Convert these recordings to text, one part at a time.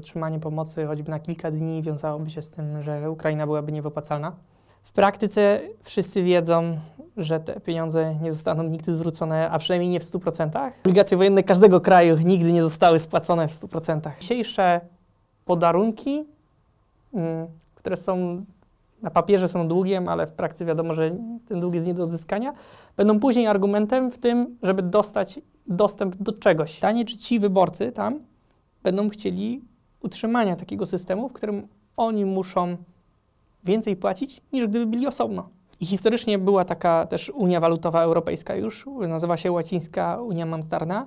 Otrzymanie pomocy choćby na kilka dni wiązałoby się z tym, że Ukraina byłaby niewypłacalna. W praktyce wszyscy wiedzą, że te pieniądze nie zostaną nigdy zwrócone, a przynajmniej nie w 100%. Obligacje wojenne każdego kraju nigdy nie zostały spłacone w 100%. Dzisiejsze podarunki, mm, które są na papierze są długiem, ale w praktyce wiadomo, że ten dług jest nie do odzyskania, będą później argumentem w tym, żeby dostać dostęp do czegoś. Pytanie, czy ci wyborcy tam będą chcieli utrzymania takiego systemu, w którym oni muszą więcej płacić, niż gdyby byli osobno. I historycznie była taka też Unia Walutowa Europejska już, nazywa się Łacińska Unia Monetarna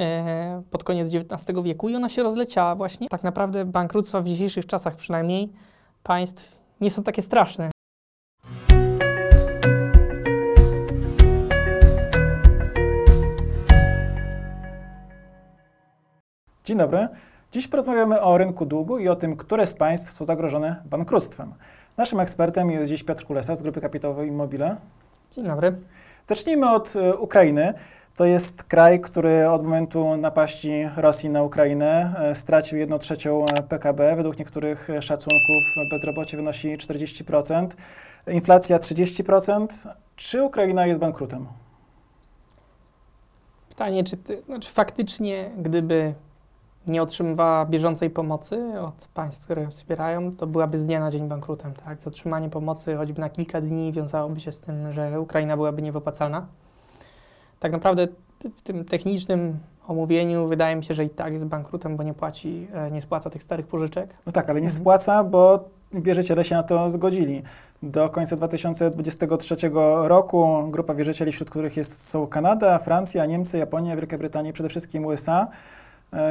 e, pod koniec XIX wieku i ona się rozleciała właśnie. Tak naprawdę bankructwa w dzisiejszych czasach przynajmniej państw nie są takie straszne. Dzień dobry. Dziś porozmawiamy o rynku długu i o tym, które z państw są zagrożone bankructwem. Naszym ekspertem jest dziś Piotr Kulesa z grupy kapitałowej Immobile. Dzień dobry. Zacznijmy od e, Ukrainy. To jest kraj, który od momentu napaści Rosji na Ukrainę e, stracił 1 trzecią PKB. Według niektórych szacunków bezrobocie wynosi 40%, inflacja 30%. Czy Ukraina jest bankrutem? Pytanie, czy ty, znaczy faktycznie, gdyby nie otrzymywała bieżącej pomocy od państw, które ją wspierają, to byłaby z dnia na dzień bankrutem. Tak? Zatrzymanie pomocy choćby na kilka dni wiązałoby się z tym, że Ukraina byłaby niewypłacalna. Tak naprawdę w tym technicznym omówieniu wydaje mi się, że i tak jest bankrutem, bo nie płaci, e, nie spłaca tych starych pożyczek. No tak, ale nie mhm. spłaca, bo wierzyciele się na to zgodzili. Do końca 2023 roku grupa wierzycieli, wśród których jest, są Kanada, Francja, Niemcy, Japonia, Wielka Brytania przede wszystkim USA,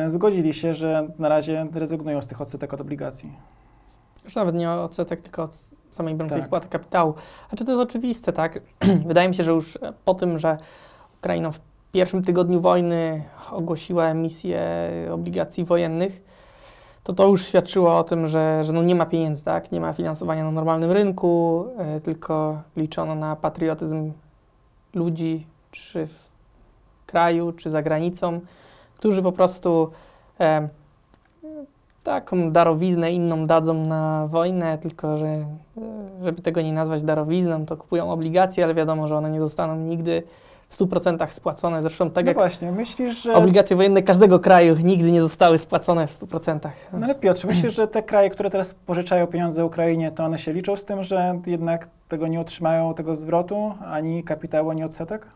zgodzili się, że na razie rezygnują z tych odsetek od obligacji. Już nawet nie odsetek, tylko od samej bieżącej tak. spłaty kapitału. A czy to jest oczywiste, tak? Wydaje mi się, że już po tym, że Ukraina w pierwszym tygodniu wojny ogłosiła emisję obligacji wojennych, to to już świadczyło o tym, że, że no nie ma pieniędzy, tak? Nie ma finansowania na normalnym rynku, y, tylko liczono na patriotyzm ludzi, czy w kraju, czy za granicą którzy po prostu e, taką darowiznę inną dadzą na wojnę, tylko że e, żeby tego nie nazwać darowizną, to kupują obligacje, ale wiadomo, że one nie zostaną nigdy w 100% spłacone. Zresztą tak no jak właśnie, myślisz, że... obligacje wojenne każdego kraju nigdy nie zostały spłacone w 100%. No ale Piotr, myślisz, że te kraje, które teraz pożyczają pieniądze Ukrainie, to one się liczą z tym, że jednak tego nie otrzymają, tego zwrotu, ani kapitału, ani odsetek?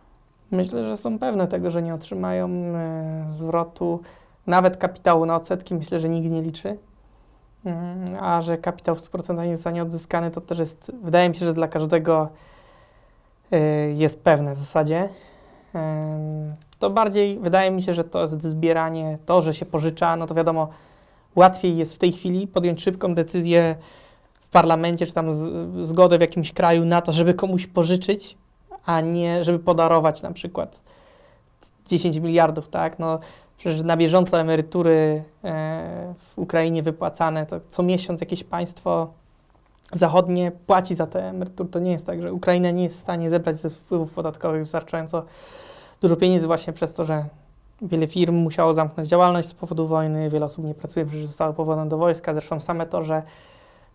Myślę, że są pewne tego, że nie otrzymają e, zwrotu nawet kapitału na odsetki. Myślę, że nikt nie liczy. Mm, a że kapitał w 100% nie zostanie odzyskany, to też jest, wydaje mi się, że dla każdego e, jest pewne w zasadzie. To bardziej wydaje mi się, że to jest zbieranie, to, że się pożycza, no to wiadomo, łatwiej jest w tej chwili podjąć szybką decyzję w parlamencie, czy tam zgodę w jakimś kraju na to, żeby komuś pożyczyć, a nie żeby podarować na przykład 10 miliardów, tak? No, przecież na bieżąco emerytury e, w Ukrainie wypłacane, to co miesiąc jakieś państwo zachodnie płaci za te emerytury. To nie jest tak, że Ukraina nie jest w stanie zebrać ze wpływów podatkowych wystarczająco dużo pieniędzy właśnie przez to, że wiele firm musiało zamknąć działalność z powodu wojny, wiele osób nie pracuje, przecież zostało powołane do wojska. Zresztą same to, że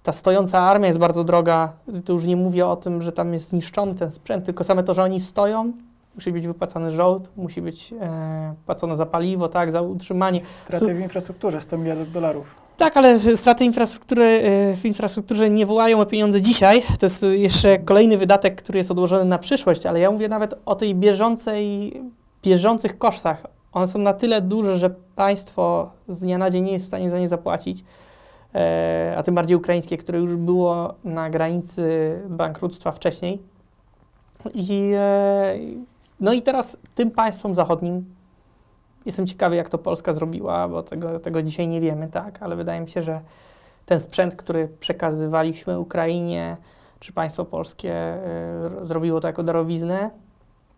ta stojąca armia jest bardzo droga. Tu już nie mówię o tym, że tam jest zniszczony ten sprzęt, tylko same to, że oni stoją, musi być wypłacany żołd, musi być e, płacone za paliwo, tak, za utrzymanie. Straty w infrastrukturze 100 miliardów dolarów. Tak, ale straty infrastruktury, e, w infrastrukturze nie wołają o pieniądze dzisiaj. To jest jeszcze kolejny wydatek, który jest odłożony na przyszłość, ale ja mówię nawet o tej bieżącej, bieżących kosztach. One są na tyle duże, że państwo z dnia na dzień nie jest w stanie za nie zapłacić. E, a tym bardziej ukraińskie, które już było na granicy bankructwa wcześniej. I, e, no i teraz tym państwom zachodnim jestem ciekawy, jak to Polska zrobiła, bo tego, tego dzisiaj nie wiemy, tak, ale wydaje mi się, że ten sprzęt, który przekazywaliśmy Ukrainie, czy państwo polskie y, zrobiło to jako darowiznę?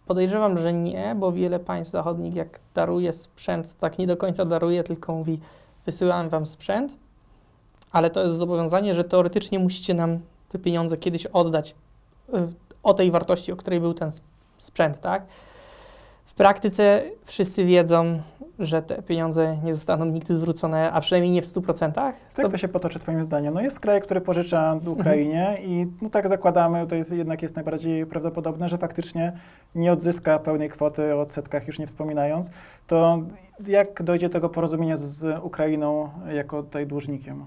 Podejrzewam, że nie, bo wiele państw zachodnich, jak daruje sprzęt, tak nie do końca daruje, tylko mówi: wysyłam wam sprzęt, ale to jest zobowiązanie, że teoretycznie musicie nam te pieniądze kiedyś oddać y, o tej wartości, o której był ten sprzęt, tak? W praktyce wszyscy wiedzą, że te pieniądze nie zostaną nigdy zwrócone, a przynajmniej nie w 100%. To jak to się potoczy Twoim zdaniem? No jest kraj, który pożycza Ukrainie mhm. i no tak zakładamy, to jest, jednak jest najbardziej prawdopodobne, że faktycznie nie odzyska pełnej kwoty, o odsetkach już nie wspominając. To jak dojdzie do tego porozumienia z, z Ukrainą jako tutaj dłużnikiem?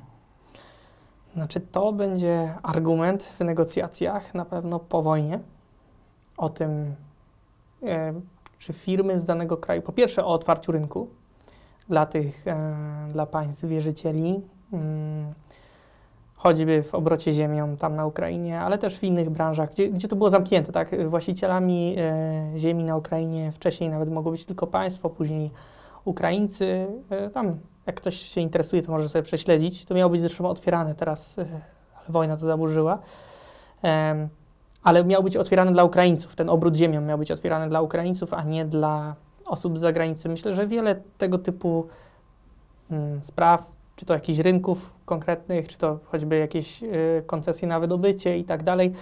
Znaczy to będzie argument w negocjacjach na pewno po wojnie o tym, e, czy firmy z danego kraju, po pierwsze o otwarciu rynku dla tych, e, dla państw wierzycieli, mm, choćby w obrocie ziemią tam na Ukrainie, ale też w innych branżach, gdzie, gdzie to było zamknięte, tak? Właścicielami e, ziemi na Ukrainie wcześniej nawet mogło być tylko państwo, później Ukraińcy, e, tam jak ktoś się interesuje, to może sobie prześledzić. To miało być zresztą otwierane teraz, e, ale wojna to zaburzyła. E, ale miał być otwierany dla Ukraińców. Ten obrót ziemią miał być otwierany dla Ukraińców, a nie dla osób z zagranicy. Myślę, że wiele tego typu mm, spraw, czy to jakichś rynków konkretnych, czy to choćby jakieś y, koncesje na wydobycie i tak dalej,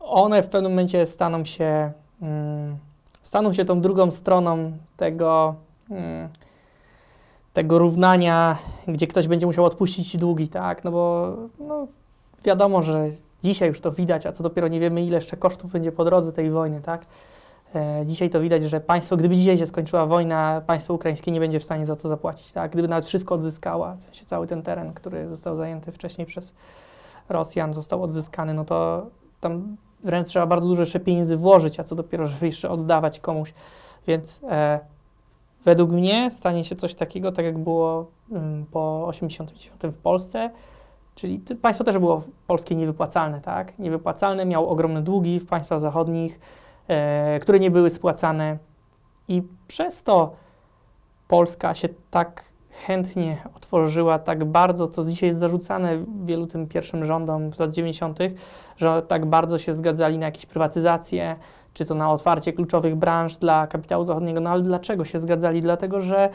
one w pewnym momencie staną się, mm, staną się tą drugą stroną tego, mm, tego równania, gdzie ktoś będzie musiał odpuścić długi, tak? No bo no, wiadomo, że Dzisiaj już to widać, a co dopiero nie wiemy, ile jeszcze kosztów będzie po drodze tej wojny, tak? E, dzisiaj to widać, że państwo, gdyby dzisiaj się skończyła wojna, państwo ukraińskie nie będzie w stanie za co zapłacić, tak? Gdyby nawet wszystko odzyskała, w sensie cały ten teren, który został zajęty wcześniej przez Rosjan, został odzyskany, no to tam wręcz trzeba bardzo dużo jeszcze pieniędzy włożyć, a co dopiero, żeby jeszcze oddawać komuś. Więc e, według mnie stanie się coś takiego, tak jak było mm, po 89 w Polsce, Czyli państwo też było polskie niewypłacalne, tak? Niewypłacalne, miało ogromne długi w państwach zachodnich, e, które nie były spłacane i przez to Polska się tak chętnie otworzyła tak bardzo, co dzisiaj jest zarzucane wielu tym pierwszym rządom z lat 90., że tak bardzo się zgadzali na jakieś prywatyzacje, czy to na otwarcie kluczowych branż dla kapitału zachodniego. No ale dlaczego się zgadzali? Dlatego, że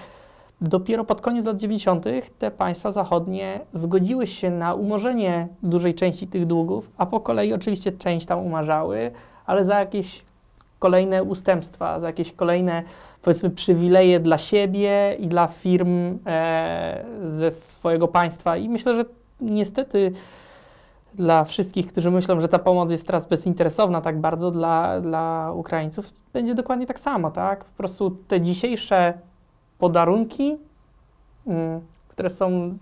Dopiero pod koniec lat 90. te państwa zachodnie zgodziły się na umorzenie dużej części tych długów, a po kolei oczywiście część tam umarzały, ale za jakieś kolejne ustępstwa, za jakieś kolejne, powiedzmy, przywileje dla siebie i dla firm e, ze swojego państwa. I myślę, że niestety dla wszystkich, którzy myślą, że ta pomoc jest teraz bezinteresowna tak bardzo dla, dla Ukraińców, będzie dokładnie tak samo, tak? Po prostu te dzisiejsze podarunki, mm, które są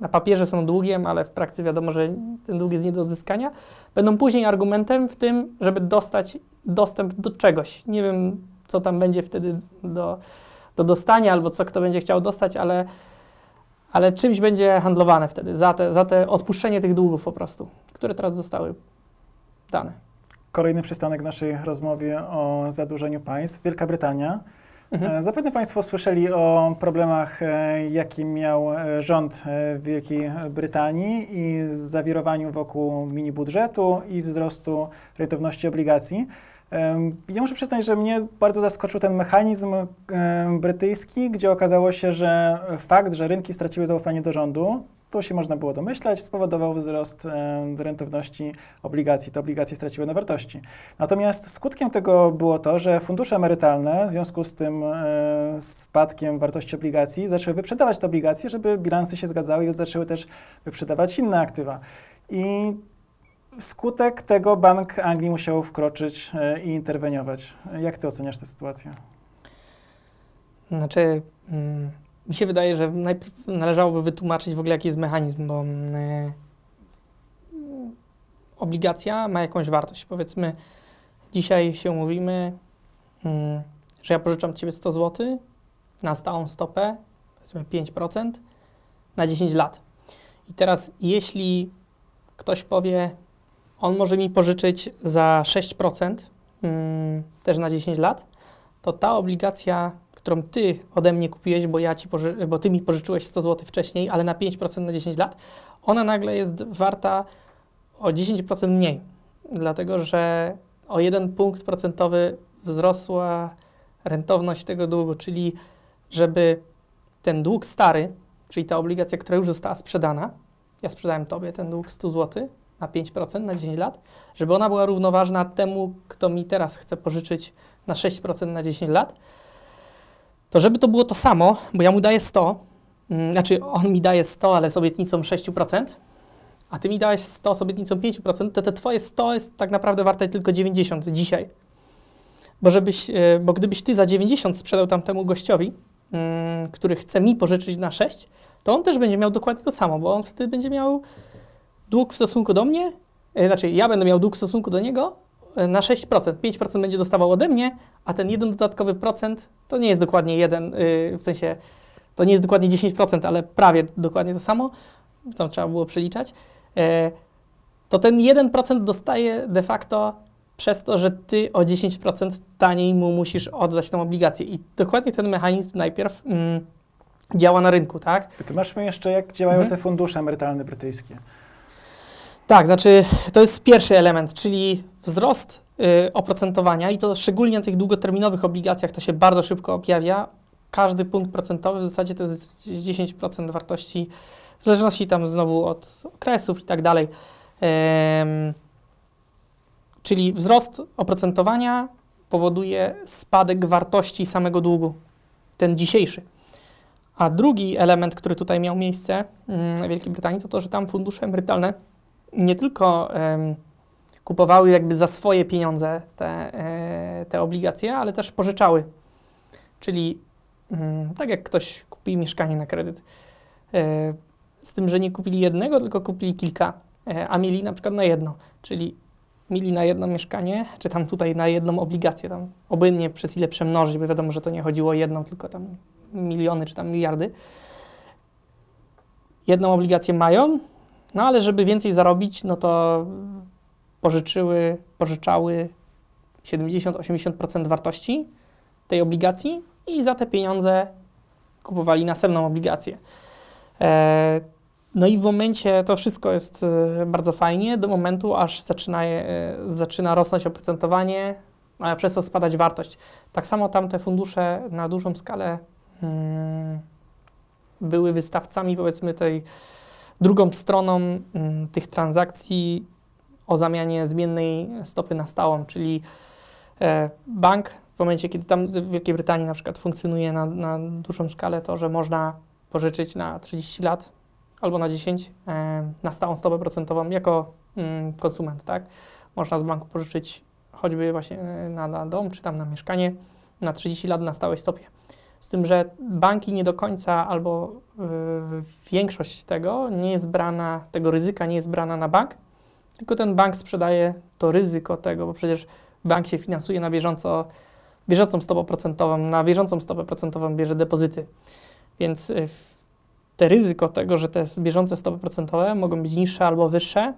na papierze są długiem, ale w praktyce wiadomo, że ten dług jest nie do odzyskania, będą później argumentem w tym, żeby dostać dostęp do czegoś. Nie wiem, co tam będzie wtedy do, do dostania, albo co kto będzie chciał dostać, ale, ale czymś będzie handlowane wtedy za te, za te odpuszczenie tych długów po prostu, które teraz zostały dane. Kolejny przystanek naszej rozmowie o zadłużeniu państw. Wielka Brytania Mhm. E, zapewne Państwo słyszeli o problemach, e, jakie miał e, rząd w Wielkiej Brytanii i zawirowaniu wokół mini budżetu i wzrostu rentowności obligacji. Ja muszę przyznać, że mnie bardzo zaskoczył ten mechanizm brytyjski, gdzie okazało się, że fakt, że rynki straciły zaufanie do rządu, to się można było domyślać, spowodował wzrost rentowności obligacji. Te obligacje straciły na wartości. Natomiast skutkiem tego było to, że fundusze emerytalne w związku z tym spadkiem wartości obligacji zaczęły wyprzedawać te obligacje, żeby bilansy się zgadzały i zaczęły też wyprzedawać inne aktywa. I Wskutek tego Bank Anglii musiał wkroczyć e, i interweniować. Jak ty oceniasz tę sytuację? Znaczy, mm, mi się wydaje, że najpierw należałoby wytłumaczyć w ogóle, jaki jest mechanizm, bo y, obligacja ma jakąś wartość. Powiedzmy, dzisiaj się umówimy, y, że ja pożyczam Ciebie 100 zł na stałą stopę, powiedzmy 5%, na 10 lat. I teraz, jeśli ktoś powie, on może mi pożyczyć za 6%, mm, też na 10 lat, to ta obligacja, którą ty ode mnie kupiłeś, bo, ja ci bo ty mi pożyczyłeś 100 zł wcześniej, ale na 5% na 10 lat, ona nagle jest warta o 10% mniej, dlatego że o jeden punkt procentowy wzrosła rentowność tego długu, czyli żeby ten dług stary, czyli ta obligacja, która już została sprzedana, ja sprzedałem tobie ten dług 100 zł, na 5% na 10 lat, żeby ona była równoważna temu, kto mi teraz chce pożyczyć na 6% na 10 lat, to żeby to było to samo, bo ja mu daję 100, mm, znaczy on mi daje 100, ale z obietnicą 6%, a ty mi dałeś 100 z obietnicą 5%, to te twoje 100 jest tak naprawdę warte tylko 90 dzisiaj. Bo, żebyś, e, bo gdybyś ty za 90 sprzedał tamtemu gościowi, mm, który chce mi pożyczyć na 6, to on też będzie miał dokładnie to samo, bo on wtedy będzie miał dług w stosunku do mnie, e, znaczy ja będę miał dług w stosunku do niego e, na 6%. 5% będzie dostawał ode mnie, a ten jeden dodatkowy procent to nie jest dokładnie jeden, w sensie to nie jest dokładnie 10%, ale prawie dokładnie to samo. Tam trzeba było przeliczać. E, to ten 1% dostaje de facto przez to, że ty o 10% taniej mu musisz oddać tą obligację. I dokładnie ten mechanizm najpierw mm, działa na rynku, tak? Wytłumaczmy jeszcze, jak działają mhm. te fundusze emerytalne brytyjskie. Tak, znaczy to jest pierwszy element, czyli wzrost y, oprocentowania i to szczególnie na tych długoterminowych obligacjach to się bardzo szybko objawia. Każdy punkt procentowy w zasadzie to jest 10% wartości w zależności tam znowu od okresów i tak dalej. Czyli wzrost oprocentowania powoduje spadek wartości samego długu, ten dzisiejszy. A drugi element, który tutaj miał miejsce w Wielkiej Brytanii, to to, że tam fundusze emerytalne nie tylko kupowały jakby za swoje pieniądze te, e, te obligacje, ale też pożyczały. Czyli um, tak jak ktoś kupi mieszkanie na kredyt, e, z tym, że nie kupili jednego, tylko kupili kilka, e, a mieli na przykład na jedno, czyli mieli na jedno mieszkanie, czy tam tutaj na jedną obligację, tam obojętnie przez ile przemnożyć, bo wiadomo, że to nie chodziło o jedną, tylko tam miliony czy tam miliardy. Jedną obligację mają, no ale żeby więcej zarobić, no to pożyczyły, pożyczały 70-80% wartości tej obligacji i za te pieniądze kupowali następną obligację. E, no i w momencie to wszystko jest e, bardzo fajnie, do momentu aż zaczyna, e, zaczyna rosnąć oprocentowanie, a przez to spadać wartość. Tak samo tamte fundusze na dużą skalę hmm, były wystawcami, powiedzmy, tej drugą stroną hmm, tych transakcji o zamianie zmiennej stopy na stałą, czyli e, bank w momencie, kiedy tam w Wielkiej Brytanii na przykład funkcjonuje na, na dużą skalę to, że można pożyczyć na 30 lat albo na 10 e, na stałą stopę procentową jako mm, konsument, tak? Można z banku pożyczyć choćby właśnie e, na, na dom czy tam na mieszkanie na 30 lat na stałej stopie. Z tym, że banki nie do końca albo y, większość tego nie jest brana, tego ryzyka nie jest brana na bank, tylko ten bank sprzedaje to ryzyko tego, bo przecież bank się finansuje na bieżąco, bieżącą stopą procentową, na bieżącą stopę procentową bierze depozyty. Więc y, te ryzyko tego, że te bieżące stopy procentowe mogą być niższe albo wyższe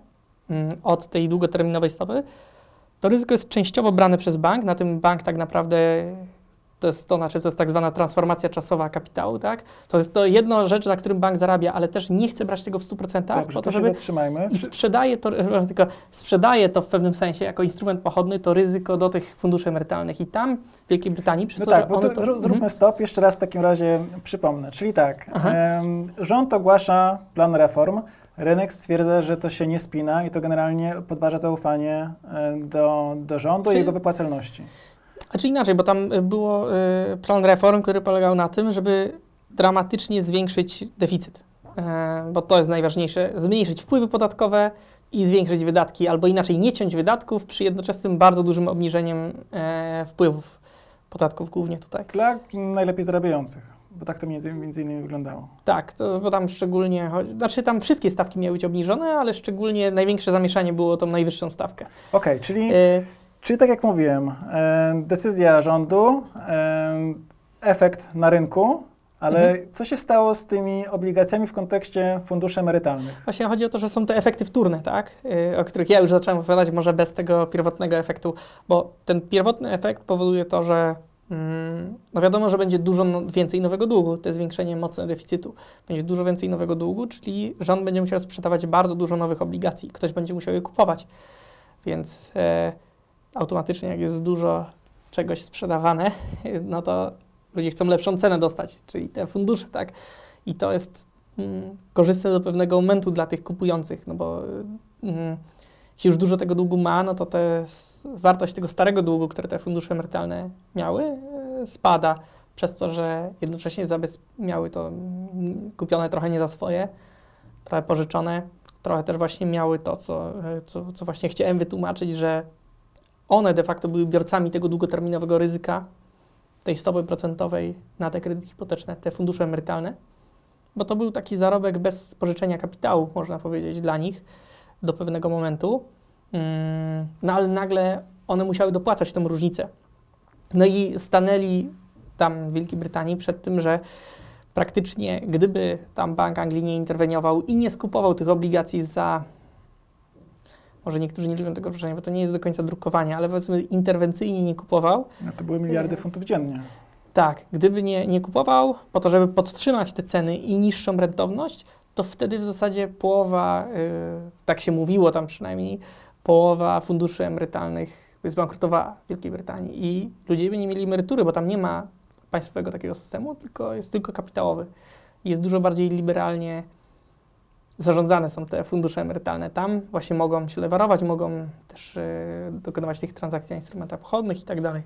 mm, od tej długoterminowej stopy, to ryzyko jest częściowo brane przez bank, na tym bank tak naprawdę to jest to, znaczy to jest tak zwana transformacja czasowa kapitału, tak? To jest to jedna rzecz, na którym bank zarabia, ale też nie chce brać tego w 100%, Dobrze, po to, żeby zatrzymajmy. I sprzedaje to, tylko sprzedaje to w pewnym sensie jako instrument pochodny, to ryzyko do tych funduszy emerytalnych i tam w Wielkiej Brytanii przez no to, tak, bo to, to, zróbmy mhm. stop, jeszcze raz w takim razie przypomnę. Czyli tak, rząd ogłasza plan reform, rynek stwierdza, że to się nie spina i to generalnie podważa zaufanie e, do, do rządu i jego wypłacalności. Znaczy inaczej, bo tam y, było y, plan reform, który polegał na tym, żeby dramatycznie zwiększyć deficyt, e, bo to jest najważniejsze, zmniejszyć wpływy podatkowe i zwiększyć wydatki, albo inaczej nie ciąć wydatków przy jednoczesnym bardzo dużym obniżeniem e, wpływów podatków głównie tutaj. Dla najlepiej zarabiających, bo tak to między innymi wyglądało. Tak, to, bo tam szczególnie, znaczy tam wszystkie stawki miały być obniżone, ale szczególnie największe zamieszanie było tą najwyższą stawkę. Okej, okay, czyli... Y Czyli tak jak mówiłem, decyzja rządu, efekt na rynku, ale mhm. co się stało z tymi obligacjami w kontekście funduszy emerytalnych? Właśnie chodzi o to, że są te efekty wtórne, tak? E, o których ja już zacząłem opowiadać, może bez tego pierwotnego efektu, bo ten pierwotny efekt powoduje to, że mm, no wiadomo, że będzie dużo no, więcej nowego długu, to jest zwiększenie mocne deficytu. Będzie dużo więcej nowego długu, czyli rząd będzie musiał sprzedawać bardzo dużo nowych obligacji, ktoś będzie musiał je kupować. Więc e, automatycznie jak jest dużo czegoś sprzedawane, no to ludzie chcą lepszą cenę dostać, czyli te fundusze, tak? I to jest mm, korzystne do pewnego momentu dla tych kupujących, no bo mm, jeśli już dużo tego długu ma, no to te, wartość tego starego długu, które te fundusze emerytalne miały, e, spada przez to, że jednocześnie miały to mm, kupione trochę nie za swoje, trochę pożyczone, trochę też właśnie miały to, co, e, co, co właśnie chciałem wytłumaczyć, że one de facto były biorcami tego długoterminowego ryzyka, tej stopy procentowej na te kredyty hipoteczne, te fundusze emerytalne, bo to był taki zarobek bez pożyczenia kapitału, można powiedzieć, dla nich do pewnego momentu. Mm, no ale nagle one musiały dopłacać tę różnicę. No i stanęli tam w Wielkiej Brytanii przed tym, że praktycznie gdyby tam Bank Anglii nie interweniował i nie skupował tych obligacji za może niektórzy nie lubią tego wrażenia, bo to nie jest do końca drukowanie, ale powiedzmy interwencyjnie nie kupował. No to były miliardy funtów dziennie. Tak, gdyby nie, nie kupował po to, żeby podtrzymać te ceny i niższą rentowność, to wtedy w zasadzie połowa, yy, tak się mówiło tam przynajmniej, połowa funduszy emerytalnych zbankrutowała w Wielkiej Brytanii i ludzie by nie mieli emerytury, bo tam nie ma państwowego takiego systemu, tylko jest tylko kapitałowy. Jest dużo bardziej liberalnie zarządzane są te fundusze emerytalne. Tam właśnie mogą się lewarować, mogą też y, dokonywać tych transakcji na instrumentach pochodnych i tak dalej.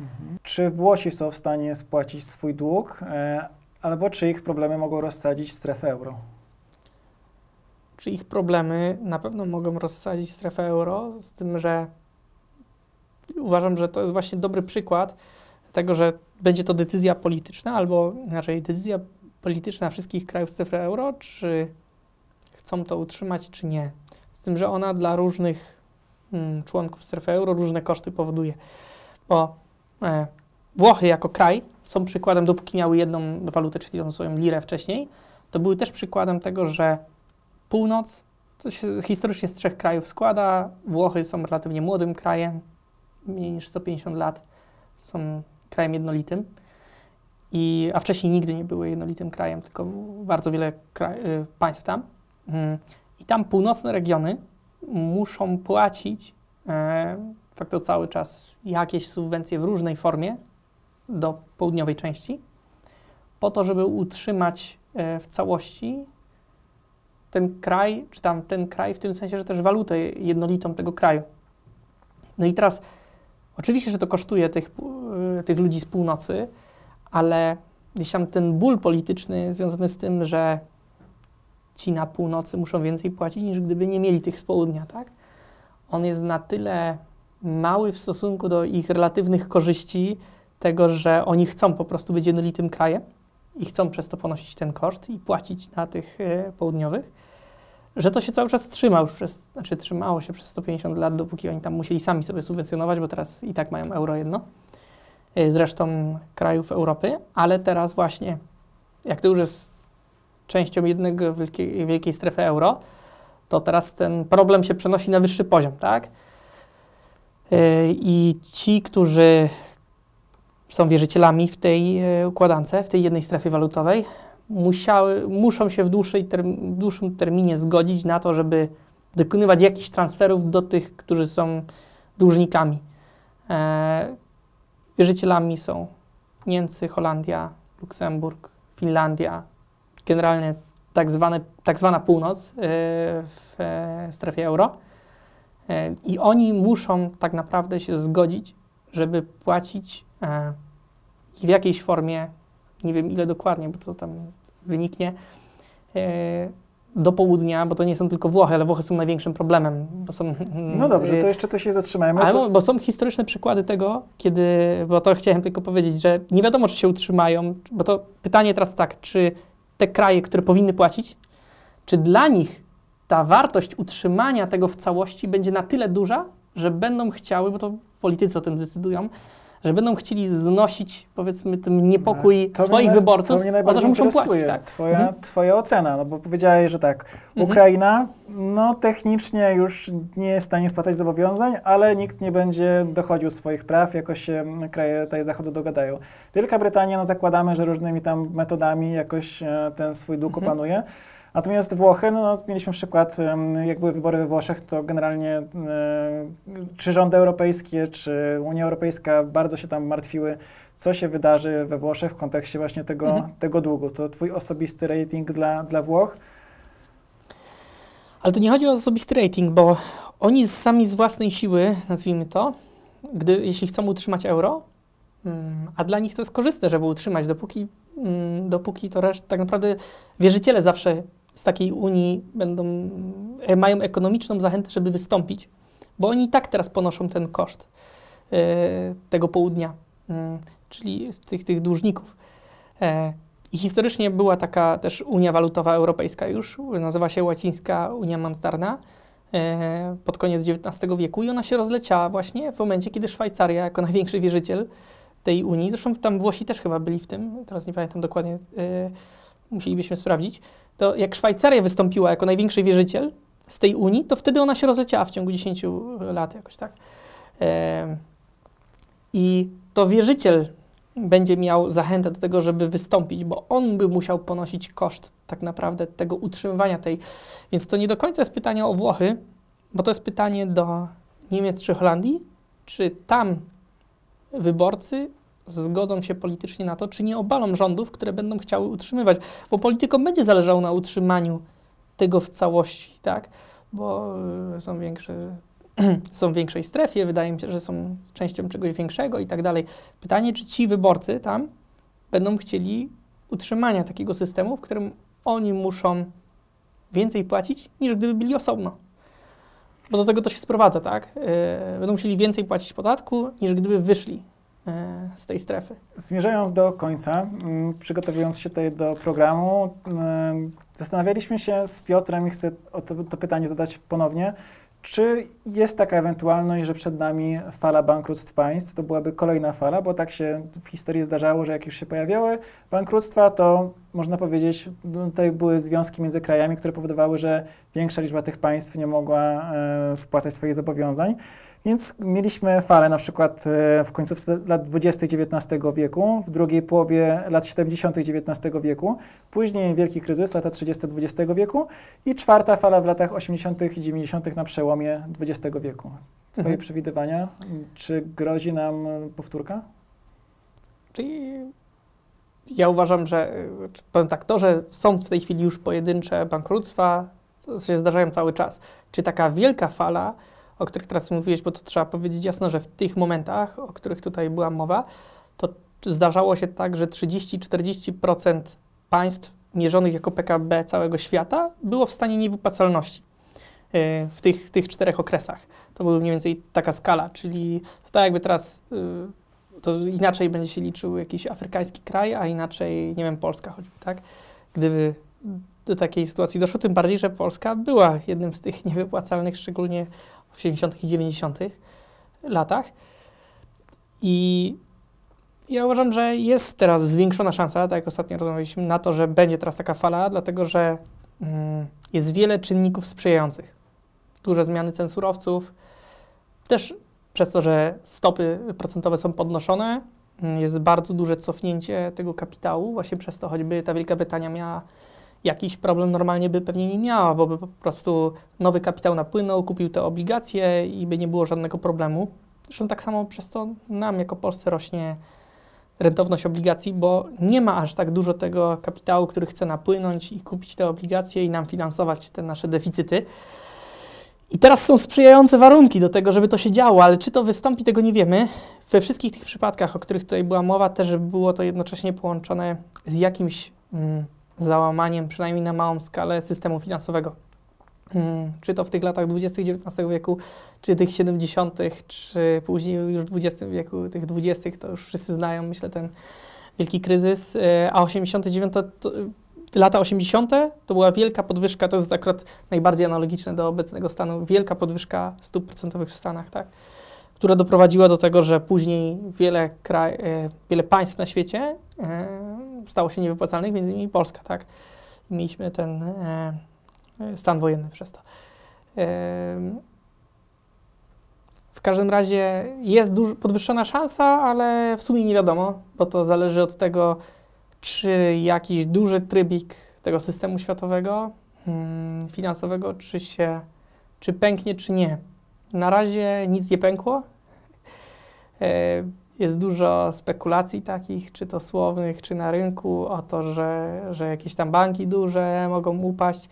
Mhm. Czy Włosi są w stanie spłacić swój dług, e, albo czy ich problemy mogą rozsadzić strefę euro? Czy ich problemy na pewno mogą rozsadzić strefę euro, z tym, że uważam, że to jest właśnie dobry przykład tego, że będzie to decyzja polityczna, albo inaczej decyzja polityczna wszystkich krajów strefy euro, czy chcą to utrzymać, czy nie. Z tym, że ona dla różnych mm, członków strefy euro różne koszty powoduje. Bo e, Włochy jako kraj są przykładem, dopóki miały jedną walutę, czyli tą swoją lirę wcześniej, to były też przykładem tego, że północ to się historycznie z trzech krajów składa. Włochy są relatywnie młodym krajem, mniej niż 150 lat, są krajem jednolitym. I, a wcześniej nigdy nie były jednolitym krajem, tylko bardzo wiele kraj, y, państw tam. I tam północne regiony muszą płacić e, faktycznie cały czas jakieś subwencje w różnej formie do południowej części, po to, żeby utrzymać e, w całości ten kraj, czy tam ten kraj w tym sensie, że też walutę jednolitą tego kraju. No i teraz, oczywiście, że to kosztuje tych, e, tych ludzi z północy, ale gdzieś tam ten ból polityczny związany z tym, że ci na północy muszą więcej płacić, niż gdyby nie mieli tych z południa, tak? On jest na tyle mały w stosunku do ich relatywnych korzyści, tego, że oni chcą po prostu być jednolitym krajem i chcą przez to ponosić ten koszt i płacić na tych y, południowych, że to się cały czas trzyma już przez, znaczy trzymało się przez 150 lat, dopóki oni tam musieli sami sobie subwencjonować, bo teraz i tak mają euro jedno, y, z resztą krajów Europy, ale teraz właśnie, jak to już jest częścią jednego wielkiej, wielkiej strefy euro, to teraz ten problem się przenosi na wyższy poziom, tak? Y, I ci, którzy są wierzycielami w tej e, układance, w tej jednej strefie walutowej, musiały, muszą się w, dłuższej term, dłuższym terminie zgodzić na to, żeby dokonywać jakichś transferów do tych, którzy są dłużnikami. E, wierzycielami są Niemcy, Holandia, Luksemburg, Finlandia, generalnie tak, zwane, tak zwana północ e, w e, strefie euro. E, I oni muszą tak naprawdę się zgodzić, żeby płacić i w jakiejś formie, nie wiem ile dokładnie, bo to tam wyniknie, do południa, bo to nie są tylko Włochy, ale Włochy są największym problemem, bo są... No dobrze, to jeszcze to się zatrzymajmy. Ale to... bo są historyczne przykłady tego, kiedy, bo to chciałem tylko powiedzieć, że nie wiadomo, czy się utrzymają, bo to pytanie teraz tak, czy te kraje, które powinny płacić, czy dla nich ta wartość utrzymania tego w całości będzie na tyle duża, że będą chciały, bo to politycy o tym decydują, że będą chcieli znosić, powiedzmy, ten niepokój to swoich mnie, wyborców to mnie o to, że muszą płacić. Tak? Twoja, mhm. twoja ocena, no bo powiedziałeś, że tak, mhm. Ukraina, no technicznie już nie jest w stanie spłacać zobowiązań, ale nikt nie będzie dochodził swoich praw, jakoś się kraje tej zachodu dogadają. Wielka Brytania, no zakładamy, że różnymi tam metodami jakoś e, ten swój dług mhm. opanuje. Natomiast Włochy, no, no, mieliśmy przykład, jak były wybory we Włoszech, to generalnie e, czy rządy europejskie, czy Unia Europejska bardzo się tam martwiły, co się wydarzy we Włoszech w kontekście właśnie tego, mhm. tego długu. To twój osobisty rating dla, dla Włoch? Ale to nie chodzi o osobisty rating, bo oni sami z własnej siły, nazwijmy to, gdy, jeśli chcą utrzymać euro, mm, a dla nich to jest korzystne, żeby utrzymać, dopóki, mm, dopóki to reszta, tak naprawdę wierzyciele zawsze z takiej Unii będą, e, mają ekonomiczną zachętę, żeby wystąpić, bo oni i tak teraz ponoszą ten koszt e, tego południa, mm, czyli tych, tych dłużników. E, I historycznie była taka też Unia Walutowa Europejska już, nazywa się Łacińska Unia Monetarna pod koniec XIX wieku i ona się rozleciała właśnie w momencie, kiedy Szwajcaria jako największy wierzyciel tej Unii, zresztą tam Włosi też chyba byli w tym, teraz nie pamiętam dokładnie, musielibyśmy sprawdzić, to jak Szwajcaria wystąpiła jako największy wierzyciel z tej Unii, to wtedy ona się rozleciała w ciągu 10 lat jakoś tak. I to wierzyciel będzie miał zachętę do tego, żeby wystąpić, bo on by musiał ponosić koszt tak naprawdę tego utrzymywania tej. Więc to nie do końca jest pytanie o Włochy, bo to jest pytanie do Niemiec czy Holandii, czy tam wyborcy zgodzą się politycznie na to, czy nie obalą rządów, które będą chciały utrzymywać, bo politykom będzie zależało na utrzymaniu tego w całości, tak? Bo y, są większe, są w większej strefie, wydaje mi się, że są częścią czegoś większego i tak dalej. Pytanie, czy ci wyborcy tam będą chcieli utrzymania takiego systemu, w którym oni muszą więcej płacić, niż gdyby byli osobno. Bo do tego to się sprowadza, tak? Yy, będą musieli więcej płacić podatku, niż gdyby wyszli E, z tej strefy. Zmierzając do końca, mm, przygotowując się tutaj do programu, mm, zastanawialiśmy się z Piotrem i chcę to, to pytanie zadać ponownie. Czy jest taka ewentualność, że przed nami fala bankructw państw? To byłaby kolejna fala, bo tak się w historii zdarzało, że jak już się pojawiały bankructwa, to można powiedzieć, tutaj były związki między krajami, które powodowały, że większa liczba tych państw nie mogła e, spłacać swoich zobowiązań. Więc mieliśmy falę na przykład e, w końcówce lat 20. XIX wieku, w drugiej połowie lat 70. XIX wieku, później wielki kryzys, lata 30. XX wieku i czwarta fala w latach 80. i 90. na przełomie XX wieku. Twoje mhm. przewidywania, czy grozi nam powtórka? Czyli ja uważam, że powiem tak, to, że są w tej chwili już pojedyncze bankructwa, się zdarzają cały czas. Czy taka wielka fala o których teraz mówiłeś, bo to trzeba powiedzieć jasno, że w tych momentach, o których tutaj była mowa, to zdarzało się tak, że 30-40% państw mierzonych jako PKB całego świata było w stanie niewypłacalności y, w tych, tych czterech okresach. To była mniej więcej taka skala, czyli to tak jakby teraz y, to inaczej będzie się liczył jakiś afrykański kraj, a inaczej, nie wiem, Polska choćby, tak? Gdyby do takiej sytuacji doszło, tym bardziej, że Polska była jednym z tych niewypłacalnych, szczególnie w 70. i 90. latach. I ja uważam, że jest teraz zwiększona szansa, tak jak ostatnio rozmawialiśmy, na to, że będzie teraz taka fala, dlatego że mm, jest wiele czynników sprzyjających. Duże zmiany cen surowców, też przez to, że stopy procentowe są podnoszone, mm, jest bardzo duże cofnięcie tego kapitału, właśnie przez to choćby ta Wielka Brytania miała jakiś problem normalnie by pewnie nie miała, bo by po prostu nowy kapitał napłynął, kupił te obligacje i by nie było żadnego problemu. Zresztą tak samo przez to nam jako Polsce rośnie rentowność obligacji, bo nie ma aż tak dużo tego kapitału, który chce napłynąć i kupić te obligacje i nam finansować te nasze deficyty. I teraz są sprzyjające warunki do tego, żeby to się działo, ale czy to wystąpi, tego nie wiemy. We wszystkich tych przypadkach, o których tutaj była mowa, też było to jednocześnie połączone z jakimś mm, załamaniem, przynajmniej na małą skalę, systemu finansowego. Hmm, czy to w tych latach 20. XIX wieku, czy tych 70., czy później już w XX wieku, tych 20., to już wszyscy znają, myślę, ten wielki kryzys. E, a 89. To, lata 80. to była wielka podwyżka, to jest akurat najbardziej analogiczne do obecnego stanu, wielka podwyżka stóp procentowych w Stanach, tak? która doprowadziła do tego, że później wiele, kraj, e, wiele państw na świecie e, stało się niewypłacalnych, między innymi Polska, tak? mieliśmy ten e, stan wojenny przez to. W każdym razie jest podwyższona szansa, ale w sumie nie wiadomo, bo to zależy od tego, czy jakiś duży trybik tego systemu światowego, hmm, finansowego, czy się, czy pęknie, czy nie. Na razie nic nie pękło. E, jest dużo spekulacji takich, czy to słownych, czy na rynku, o to, że, że jakieś tam banki duże mogą upaść.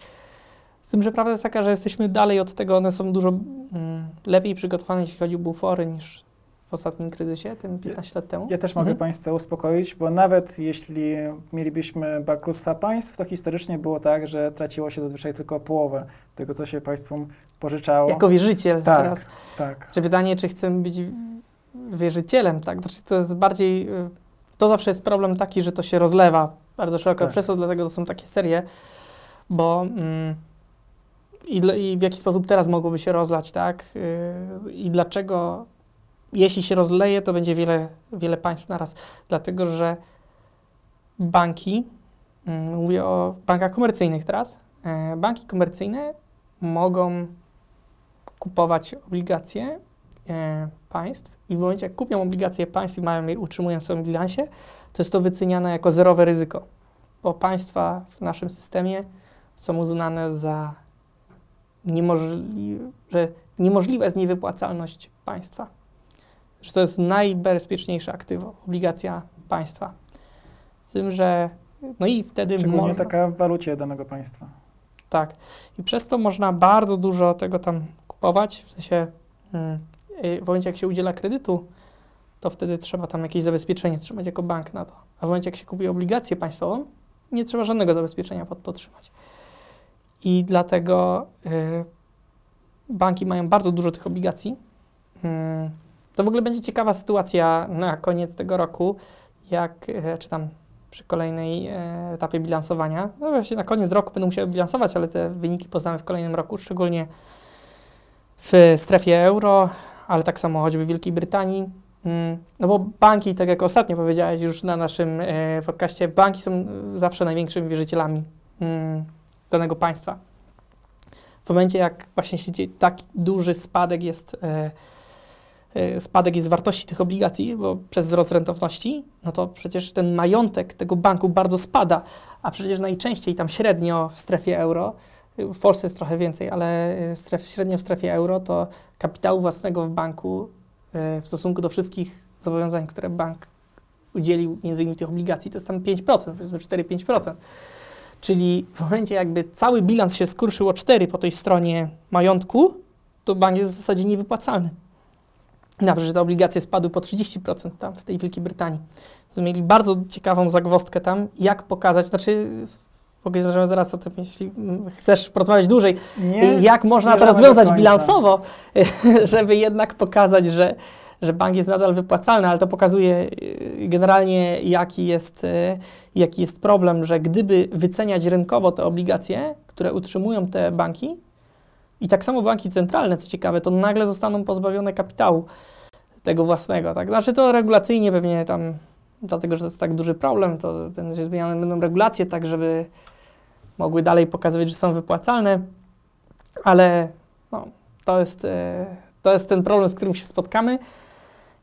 Z tym, że prawda jest taka, że jesteśmy dalej od tego, one są dużo mm, lepiej przygotowane, jeśli chodzi o bufory, niż w ostatnim kryzysie, tym 15 lat temu. Ja też mogę Mhm. Państwa uspokoić, bo nawet jeśli mielibyśmy bankructwa państw, to historycznie było tak, że traciło się zazwyczaj tylko połowę tego, co się państwom pożyczało. Jako wierzyciel Tak. teraz. Tak. Czy pytanie, czy chcemy być wierzycielem, tak? Znaczy, to jest bardziej, to zawsze jest problem taki, że to się rozlewa bardzo szeroko, Tak. przez to dlatego to są takie serie, bo mm, i, i w jaki sposób teraz mogłoby się rozlać, tak? Y, I dlaczego, jeśli się rozleje, to będzie wiele, wiele państw naraz, dlatego że banki, mm, mówię o bankach komercyjnych teraz, e, banki komercyjne mogą kupować obligacje e, państw i w momencie, jak kupią obligacje państw i mają je, utrzymują w swoim bilansie, to jest to wyceniane jako zerowe ryzyko, bo państwa w naszym systemie są uznane za niemożliwe, że niemożliwa jest niewypłacalność państwa. Że to jest najbezpieczniejsze aktywo, obligacja państwa. Z tym, że no i wtedy Szczególnie można, taka w walucie danego państwa. tak. I przez to można bardzo dużo tego tam kupować. W sensie, mm, y, w momencie jak się udziela kredytu, to wtedy trzeba tam jakieś zabezpieczenie trzymać jako bank na to. A w momencie jak się kupuje obligację państwową, nie trzeba żadnego zabezpieczenia pod to trzymać. I dlatego y, banki mają bardzo dużo tych obligacji. Mm, to w ogóle będzie ciekawa sytuacja na koniec tego roku, jak, y, czy tam przy kolejnej e, etapie bilansowania. No właśnie na koniec roku będą musiały bilansować, ale te wyniki poznamy w kolejnym roku, szczególnie w strefie euro, ale tak samo choćby w Wielkiej Brytanii. Mm, No bo banki, tak jak ostatnio powiedziałeś już na naszym e, podcaście, banki są e, zawsze największymi wierzycielami mm, danego państwa. W momencie, jak właśnie się dzieje tak duży spadek jest, e, e, spadek jest wartości tych obligacji, bo przez wzrost rentowności, no to przecież ten majątek tego banku bardzo spada, a przecież najczęściej tam średnio w strefie euro, y, w Polsce jest trochę więcej, ale y, stref, średnio w strefie euro to kapitału własnego w banku w stosunku do wszystkich zobowiązań, które bank udzielił, między innymi tych obligacji, to jest tam 5%, powiedzmy 4-5%. Czyli w momencie jakby cały bilans się skurczył o 4 po tej stronie majątku, to bank jest w zasadzie niewypłacalny. Nawet, że te obligacje spadły po 30% tam w tej Wielkiej Brytanii. Mieli bardzo ciekawą zagwozdkę tam, jak pokazać, znaczy pokażemy zaraz o tym, jeśli chcesz porozmawiać dłużej, jak można to rozwiązać bilansowo, żeby jednak pokazać, że, że bank jest nadal wypłacalny, ale to pokazuje y, generalnie, jaki jest, y, jaki jest problem, że gdyby wyceniać rynkowo te obligacje, które utrzymują te banki, i tak samo banki centralne, co ciekawe, to nagle zostaną pozbawione kapitału tego własnego. Tak? Znaczy to regulacyjnie pewnie tam, dlatego że to jest tak duży problem, to będzie zmieniane będą regulacje tak, żeby mogły dalej pokazywać, że są wypłacalne, ale no, to, jest, e, to jest ten problem, z którym się spotkamy.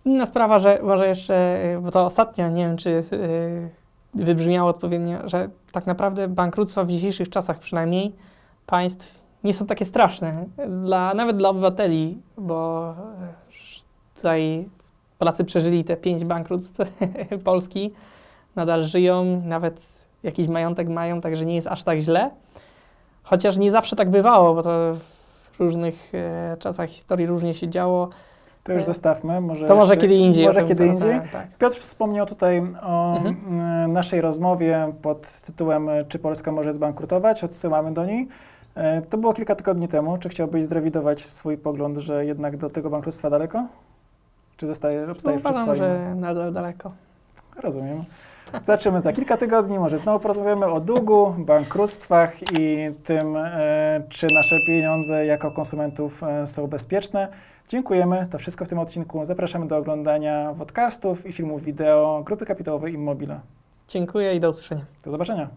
Inna sprawa, że może jeszcze, e, bo to ostatnio, nie wiem czy e, wybrzmiało odpowiednio, że tak naprawdę bankructwa w dzisiejszych czasach przynajmniej państw nie są takie straszne, dla, nawet dla obywateli, bo e, tutaj Polacy przeżyli te pięć bankructw Polski, nadal żyją, nawet jakiś majątek mają, także nie jest aż tak źle. Chociaż nie zawsze tak bywało, bo to w różnych e, czasach historii różnie się działo. To już zostawmy. Może To może jeszcze- kiedy indziej. Może kiedy indziej. Tak. Piotr wspomniał tutaj o Mhm. e, naszej rozmowie pod tytułem e, Czy Polska może zbankrutować? Odsyłamy do niej. E, To było kilka tygodni temu. Czy chciałbyś zrewidować swój pogląd, że jednak do tego bankructwa daleko? Czy zostaje, No, obstajesz przy uważam, swoim? że nadal daleko. Rozumiem. Zobaczymy za kilka tygodni, może znowu porozmawiamy o długu, bankructwach i tym, e, czy nasze pieniądze jako konsumentów e, są bezpieczne. Dziękujemy, to wszystko w tym odcinku. Zapraszamy do oglądania podcastów i filmów wideo Grupy Kapitałowej Immobile. Dziękuję i do usłyszenia. Do zobaczenia.